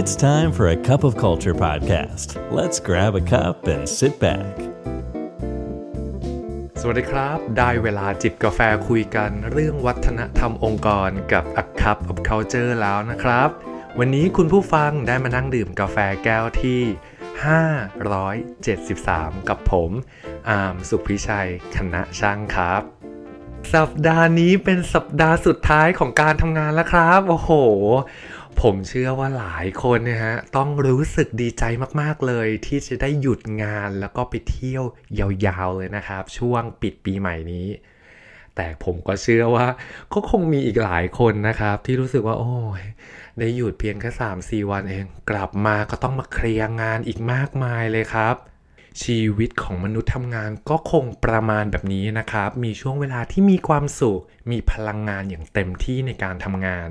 It's time for a cup of culture podcast. Let's grab a cup and sit back. สวัสดีครับ ได้เวลาจิบกาแฟคุยกันเรื่องวัฒนธรรมองค์กรกับ A Cup of Culture แล้วนะครับ วันนี้คุณผู้ฟังได้มานั่งดื่มกาแฟแก้วที่ 573 กับผม อาร์มสุพิชัย คณะช่างครับสัปดาห์นี้เป็นสัปดาห์สุดท้ายของการทำงานแล้วครับ โอ้โห ผมเชื่อว่าหลายคนนี่ยฮะต้องรู้สึกดีใจมากๆเลย ที่จะได้หยุดงานแล้วก็ไปเที่ยวยาวๆเลยนะครับ ช่วงปิดปีใหม่นี้ แต่ผมก็เชื่อว่าก็คงมีอีกหลายคนนะครับ ที่รู้สึกว่า โอ้ยได้หยุดเพียงแค่สามสี่วันเอง กลับมาก็ต้องมาเคลียร์งานอีกมากมายเลยครับ ชีวิตของมนุษย์ทำงานก็คงประมาณแบบนี้นะครับ มีช่วงเวลาที่มีความสุข มีพลังงานอย่างเต็มที่ในการทำงาน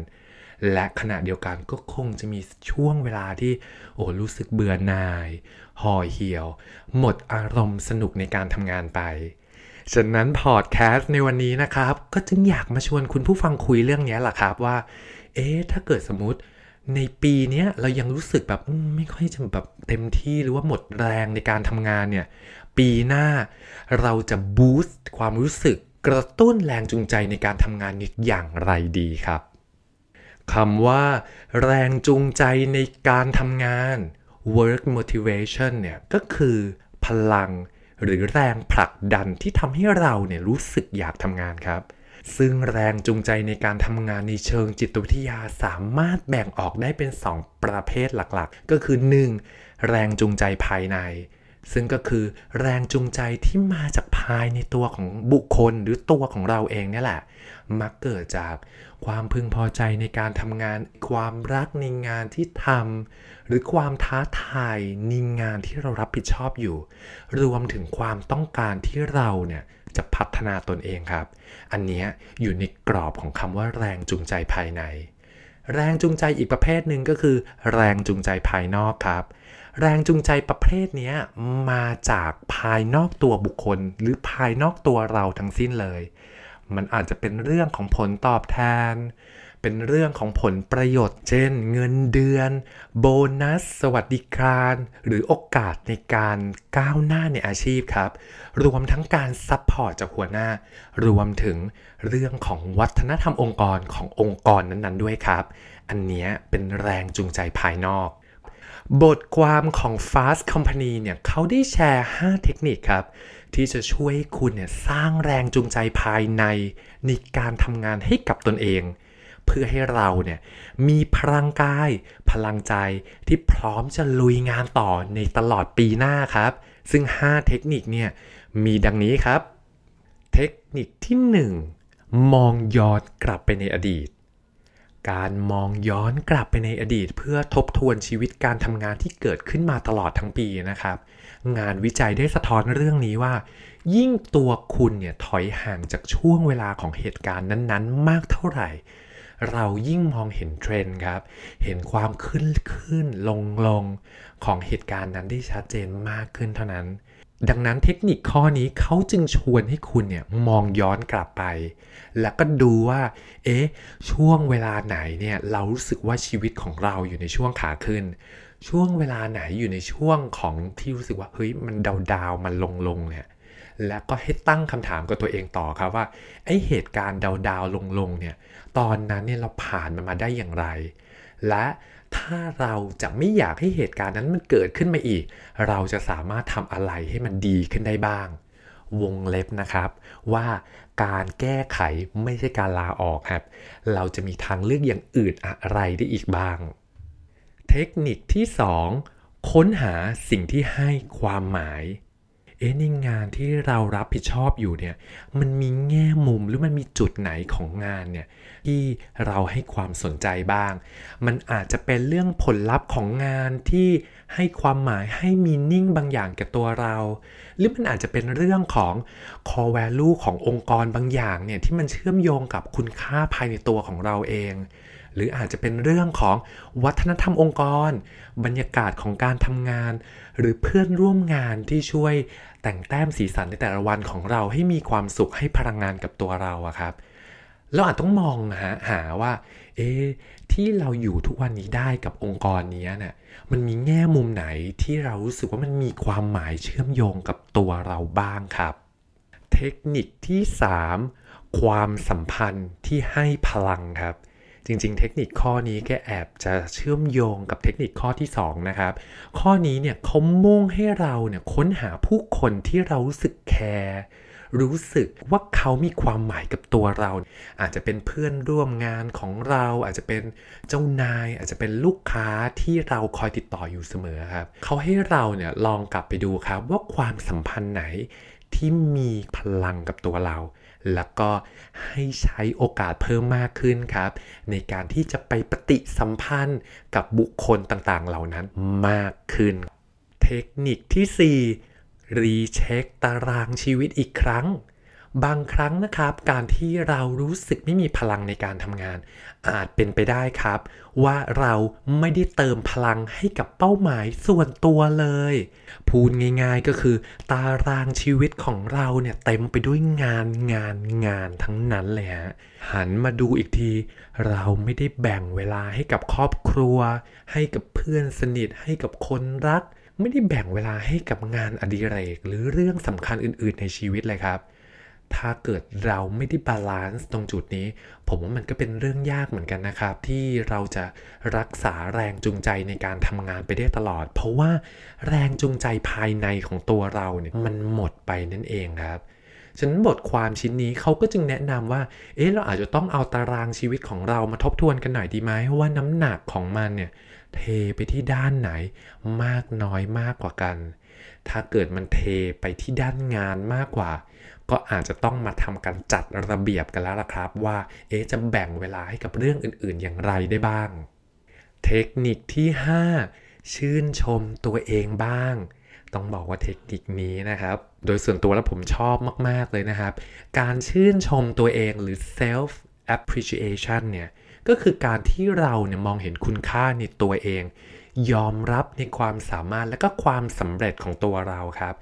และขณะเดียวกันก็คงจะมีช่วงเวลาที่โอ้รู้สึกเบื่อหน่ายห่อเหี่ยว หมดอารมณ์สนุกในการทำงานไป ฉะนั้นพอดแคสต์ในวันนี้นะครับ ก็จึงอยากมาชวนคุณผู้ฟังคุยเรื่องนี้แหละครับว่า เอ๊ะถ้าเกิดสมมติในปีนี้เรายังรู้สึกแบบไม่ค่อยจะแบบเต็มที่หรือว่าหมดแรงในการทำงานเนี่ย ปีหน้าเราจะบูสต์ความรู้สึกกระตุ้นแรงจูงใจในการทำงานนี้อย่างไรดีครับ คำว่าแรงจูงใจในการทำงาน work motivation เนี่ยก็คือพลังหรือแรงผลักดันที่ทำให้เราเนี่ยรู้สึกอยากทำงานครับ ซึ่งแรงจูงใจในการทำงานในเชิงจิตวิทยาสามารถแบ่งออกได้เป็น 2 ประเภทหลักๆ ก็คือ 1. แรงจูงใจภายใน ซึ่งก็คือแรงจูงใจที่มาจากภายในตัวของบุคคลหรือตัวของเราเองเนี่ยแหละ มักเกิดจากความพึงพอใจในการทำงาน ความรักในงานที่ทำหรือความท้าทายในงานที่เรารับผิดชอบอยู่ รวมถึงความต้องการที่เราเนี่ยจะพัฒนาตนเองครับ อันนี้อยู่ในกรอบของคำว่าแรงจูงใจภายใน แรงจูงใจอีกประเภทหนึ่งก็คือ แรงจูงใจภายนอกครับ แรงจูงใจประเภทนี้มาจากภายนอกตัวบุคคล หรือภายนอกตัวเราทั้งสิ้นเลย มันอาจจะเป็นเรื่องของผลตอบแทน เป็นเรื่องของผลประโยชน์ เช่น เงินเดือน โบนัส สวัสดิการ หรือโอกาสในการก้าวหน้าในอาชีพครับ รวมทั้งการ support จากหัวหน้า รวมถึงเรื่องของวัฒนธรรมองค์กรขององค์กรนั้นๆด้วยครับ อันนี้เป็นแรงจูงใจภายนอก บทความของ Fast Company เนี่ยเขาได้แชร์ 5 เทคนิคครับ ที่จะช่วยคุณเนี่ยสร้างแรงจูงใจภายในในการทำงานให้กับตนเอง เพื่อให้เราเนี่ยมีพลังกาย พลังใจที่พร้อมจะลุยงานต่อในตลอดปีหน้าครับ ซึ่ง 5 เทคนิคเนี่ยมีดังนี้ครับ เทคนิคที่ 1 มองย้อนกลับไปในอดีต การมองย้อนกลับไปในอดีต เพื่อทบทวนชีวิตการทำงานที่เกิดขึ้นมาตลอดทั้งปีนะครับ งานวิจัยได้สะท้อนเรื่องนี้ว่า ยิ่งตัวคุณเนี่ยถอยห่างจากช่วงเวลาของเหตุการณ์นั้นๆ มากเท่าไหร่ เรายิ่งมองเห็นเทรนด์ครับ เห็นความขึ้นขึ้นลงลงของเหตุการณ์นั้นได้ชัดเจนมากขึ้นเท่านั้น ดังนั้นเทคนิคข้อนี้เขาจึงชวนให้คุณเนี่ยมองย้อนกลับไป แล้วก็ดูว่า เอ๊ะ ช่วงเวลาไหนเนี่ยเรารู้สึกว่าชีวิตของเราอยู่ในช่วงขาขึ้น ช่วงเวลาไหนอยู่ในช่วงของที่รู้สึกว่าเฮ้ยมันดาวดาวมันลงลงเนี่ยแล้วก็ให้ตั้งคำถามกับตัวเองต่อครับว่าไอเหตุการณ์ดาวดาวลงลงเนี่ยตอนนั้นเนี่ยเราผ่านมันมาได้อย่างไร และ ถ้าเราจะไม่อยากให้เหตุการณ์นั้นมันเกิดขึ้นมาอีก เราจะสามารถทำอะไรให้มันดีขึ้นได้บ้าง วงเล็บนะครับ ว่าการแก้ไขไม่ใช่การลาออกครับ เราจะมีทางเลือกอย่างอื่นอะไรได้อีกบ้าง เทคนิคที่ 2 ค้นหาสิ่งที่ให้ความหมาย เอ๊ะในงานที่เรารับผิดชอบอยู่เนี่ยมันมีแง่มุมหรือมันมีจุดไหนของงานเนี่ยที่เราให้ความสนใจบ้าง มันอาจจะเป็นเรื่องผลลัพธ์ของงานที่ให้ความหมายให้มีนิ่งบางอย่างแก่ตัวเรา หรือมันอาจจะเป็นเรื่องของ core value ขององค์กรบางอย่างเนี่ยที่มันเชื่อมโยงกับคุณค่าภายในตัวของเราเอง หรืออาจจะเป็นเรื่องของวัฒนธรรมองค์กร บรรยากาศของการทำงาน หรือเพื่อนร่วมงานที่ช่วยแต่งแต้มสีสันในแต่ละวันของเราให้มีความสุขให้พลังงานกับตัวเราอะครับเราอาจต้องมองหาหาว่า เอ๊ทที่เราอยู่ทุกวันนี้ได้กับองค์กรนี้เนะี่ยมันมีแง่มุมไหนที่เรารู้สึกว่ามันมีความหมายเชื่อมโยงกับตัวเราบ้างครับ เทคนิคที่ 3 ความสัมพันธ์ที่ให้พลังครับ จริงๆ เทคนิคข้อนี้ก็แอบจะเชื่อมโยงกับเทคนิคข้อที่ 2 นะครับ ข้อนี้เนี่ยเขามุ่งให้เราเนี่ยค้นหาผู้คนที่เรารู้สึกแคร์รู้สึกว่าเขามีความหมายกับตัวเรา อาจจะเป็นเพื่อนร่วมงานของเรา อาจจะเป็นเจ้านาย อาจจะเป็นลูกค้าที่เราคอยติดต่ออยู่เสมอครับเขาให้เราเนี่ยลองกลับไปดูครับว่าความสัมพันธ์ไหนที่มีพลังกับตัวเรา แล้วก็ให้ใช้โอกาสเพิ่มมากขึ้นครับ ในการที่จะไปปฏิสัมพันธ์กับบุคคลต่างๆ เหล่านั้นมากขึ้น เทคนิคที่ 4 รีเช็คตารางชีวิตอีกครั้ง บางครั้งนะครับ การที่เรารู้สึกไม่มีพลังในการทำงาน อาจเป็นไปได้ครับ ว่าเราไม่ได้เติมพลังให้กับเป้าหมายส่วนตัวเลย พูดง่ายๆก็คือ ตารางชีวิตของเราเนี่ยเต็มไปด้วยงานงานงานทั้งนั้นเลยฮะหันมาดูอีกที เราไม่ได้แบ่งเวลาให้กับครอบครัว ให้กับเพื่อนสนิทให้กับคนรัก ไม่ได้แบ่งเวลาให้กับงานอดิเรก หรือเรื่องสำคัญอื่น ๆ ในชีวิตเลยครับ ถ้าเกิดเราไม่ได้ balance ตรงจุดนี้ ผมว่ามันก็เป็นเรื่องยากเหมือนกันนะครับ ที่เราจะรักษาแรงจูงใจในการทำงานไปได้ตลอด เพราะว่าแรงจูงใจภายในของตัวเราเนี่ยมันหมดไปนั่นเองครับ ฉะนั้นบทความชิ้นนี้เขาก็จึงแนะนำว่า เอ๊ะเราอาจจะต้องเอาตารางชีวิตของเรามาทบทวนกันหน่อยดีไหมว่าน้ำหนักของมันเนี่ยเทไปที่ด้านไหนมากน้อยมากกว่ากัน ถ้าเกิดมันเทไปที่ด้านงานมากกว่า ก็อาจจะต้องมาทำการจัดระเบียบกันแล้วล่ะครับ ว่า เอ๊จะแบ่งเวลาให้กับเรื่องอื่น ๆ อย่างไรได้บ้าง เทคนิคที่ 5 ชื่นชมตัวเองบ้าง ต้องบอกว่าเทคนิคนี้นะครับ โดยส่วนตัวแล้วผมชอบมาก ๆ เลยนะครับ การชื่นชมตัวเองหรือ self appreciation เนี่ย ก็คือการที่เราเนี่ยมองเห็นคุณค่าในตัวเอง ยอมรับในความสามารถและก็ความสำเร็จของตัวเราครับ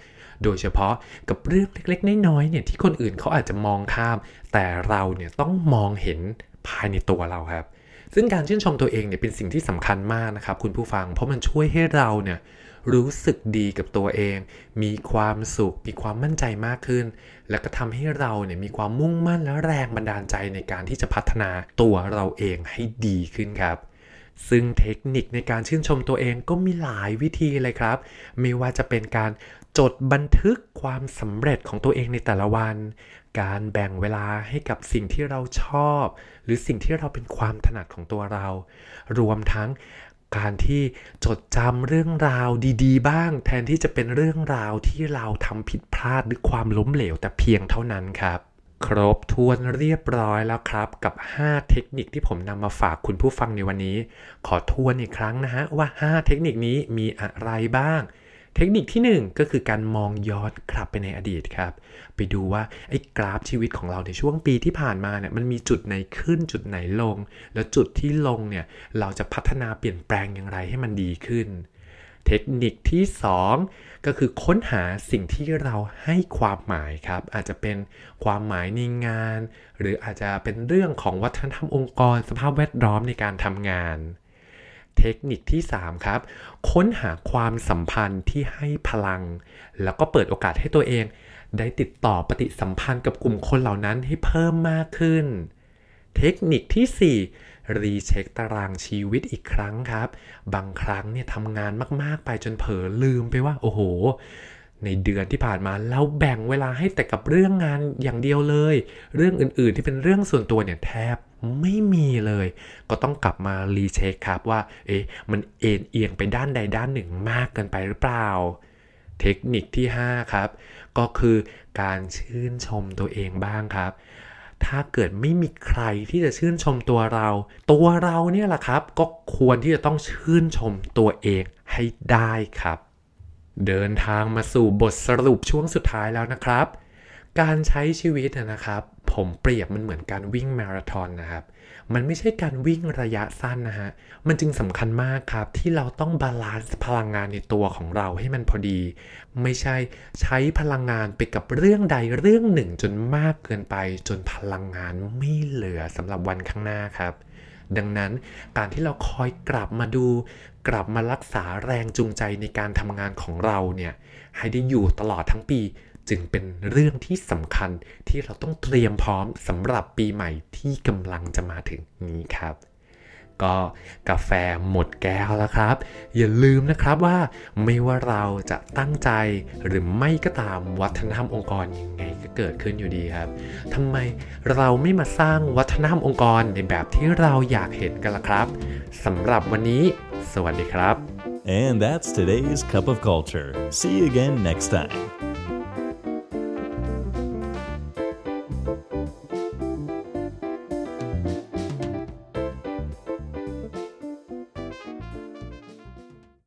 โดยเฉพาะกับเรื่องเล็กๆ น้อยๆ เนี่ยที่คนอื่นเขาอาจจะมองข้าม แต่เราเนี่ยต้องมองเห็นภายในตัวเราครับซึ่งการชื่นชมตัวเองเนี่ยเป็นสิ่งที่สำคัญมากนะครับคุณผู้ฟัง เพราะมันช่วยให้เราเนี่ย รู้สึกดีกับตัวเอง มีความสุข มีความมั่นใจมากขึ้น และก็ทำให้เราเนี่ยมีความมุ่งมั่นและแรงบันดาลใจในการที่จะพัฒนาตัวเราเองให้ดีขึ้นครับซึ่งเทคนิคในการชื่นชมตัวเองก็มีหลายวิธีเลยครับ ไม่ว่าจะเป็นการจดบันทึกความสำเร็จของตัวเองในแต่ละวัน การแบ่งเวลาให้กับสิ่งที่เราชอบ หรือสิ่งที่เราเป็นความถนัดของตัวเรา รวมทั้ง การที่จดจำเรื่องราวดีๆ บ้าง แทนที่จะเป็นเรื่องราวที่เราทำผิดพลาดหรือความล้มเหลวแต่เพียงเท่านั้นครับ ครบทวนเรียบร้อยแล้วครับ กับ 5 เทคนิคที่ผมนำมาฝากคุณผู้ฟังในวันนี้ ขอทวนอีกครั้งนะฮะว่า 5 เทคนิคนี้มีอะไรบ้าง เทคนิคที่ 1 ก็คือการมองย้อนกลับไปในอดีตครับ ไปดูว่าไอ้กราฟชีวิตของเราในช่วงปีที่ผ่านมาเนี่ยมันมีจุดไหนขึ้นจุดไหนลง แล้วจุดที่ลงเนี่ยเราจะพัฒนาเปลี่ยนแปลงอย่างไรให้มันดีขึ้น เทคนิคที่ 2 ก็คือค้นหาสิ่งที่เราให้ความหมายครับ อาจจะเป็นความหมายในงาน หรืออาจจะเป็นเรื่องของวัฒนธรรมองค์กร สภาพแวดล้อมในการทำงาน เทคนิคที่ 3 ครับ ค้นหาความสัมพันธ์ที่ให้พลัง แล้วก็เปิดโอกาสให้ตัวเอง ได้ติดต่อปฏิสัมพันธ์กับกลุ่มคนเหล่านั้นให้เพิ่มมากขึ้น เทคนิคที่ 4 รีเช็คตารางชีวิตอีกครั้งครับ บางครั้งเนี่ยทำงานมาก ๆ ไปจนเผลอลืมไปว่า โอ้โห ในเดือนที่ผ่านมาเราแบ่งเวลาให้แต่กับเรื่องงานอย่างเดียวเลย เรื่องอื่นๆที่เป็นเรื่องส่วนตัวเนี่ยแทบไม่มีเลย ก็ต้องกลับมารีเช็คครับว่า เอ๊ะมันเอ็นเอียงไปด้านใดด้านหนึ่งมากเกินไปหรือเปล่า เทคนิคที่ 5 ครับ ก็คือการชื่นชมตัวเองบ้างครับ ถ้าเกิดไม่มีใครที่จะชื่นชมตัวเรา ตัวเราเนี่ยแหละครับ ก็ควรที่จะต้องชื่นชมตัวเองให้ได้ครับ เดินทางมาสู่บทสรุปช่วงสุดท้ายแล้วนะครับ การใช้ชีวิตนะครับ ผมเปรียบมันเหมือนการวิ่งมาราธอนนะครับ มันไม่ใช่การวิ่งระยะสั้นนะฮะ มันจึงสำคัญมากครับ ที่เราต้อง balance พลังงานในตัวของเราให้มันพอดี ไม่ใช่ใช้พลังงานไปกับเรื่องใดเรื่องหนึ่งจนมากเกินไป จนพลังงานไม่เหลือสำหรับวันข้างหน้าครับดังนั้นการที่เราคอยกลับมาดู กลับมารักษาแรงจูงใจในการทำงานของเราเนี่ยให้ได้อยู่ตลอดทั้งปีจึงเป็นเรื่องที่สำคัญที่เราต้องเตรียมพร้อมสำหรับปีใหม่ที่กำลังจะมาถึงนี้ครับ ก็กาแฟหมดแก้วแล้วครับ อย่าลืมนะครับว่าไม่ว่าเราจะตั้งใจหรือไม่ก็ตามวัฒนธรรมองค์กรยังไงก็เกิดขึ้นอยู่ดีครับทำไมเราไม่มาสร้างวัฒนธรรมองค์กรในแบบที่เราอยากเห็นกันล่ะครับสำหรับวันนี้ สวัสดีครับ And that's today's Cup of Culture. See you again next time.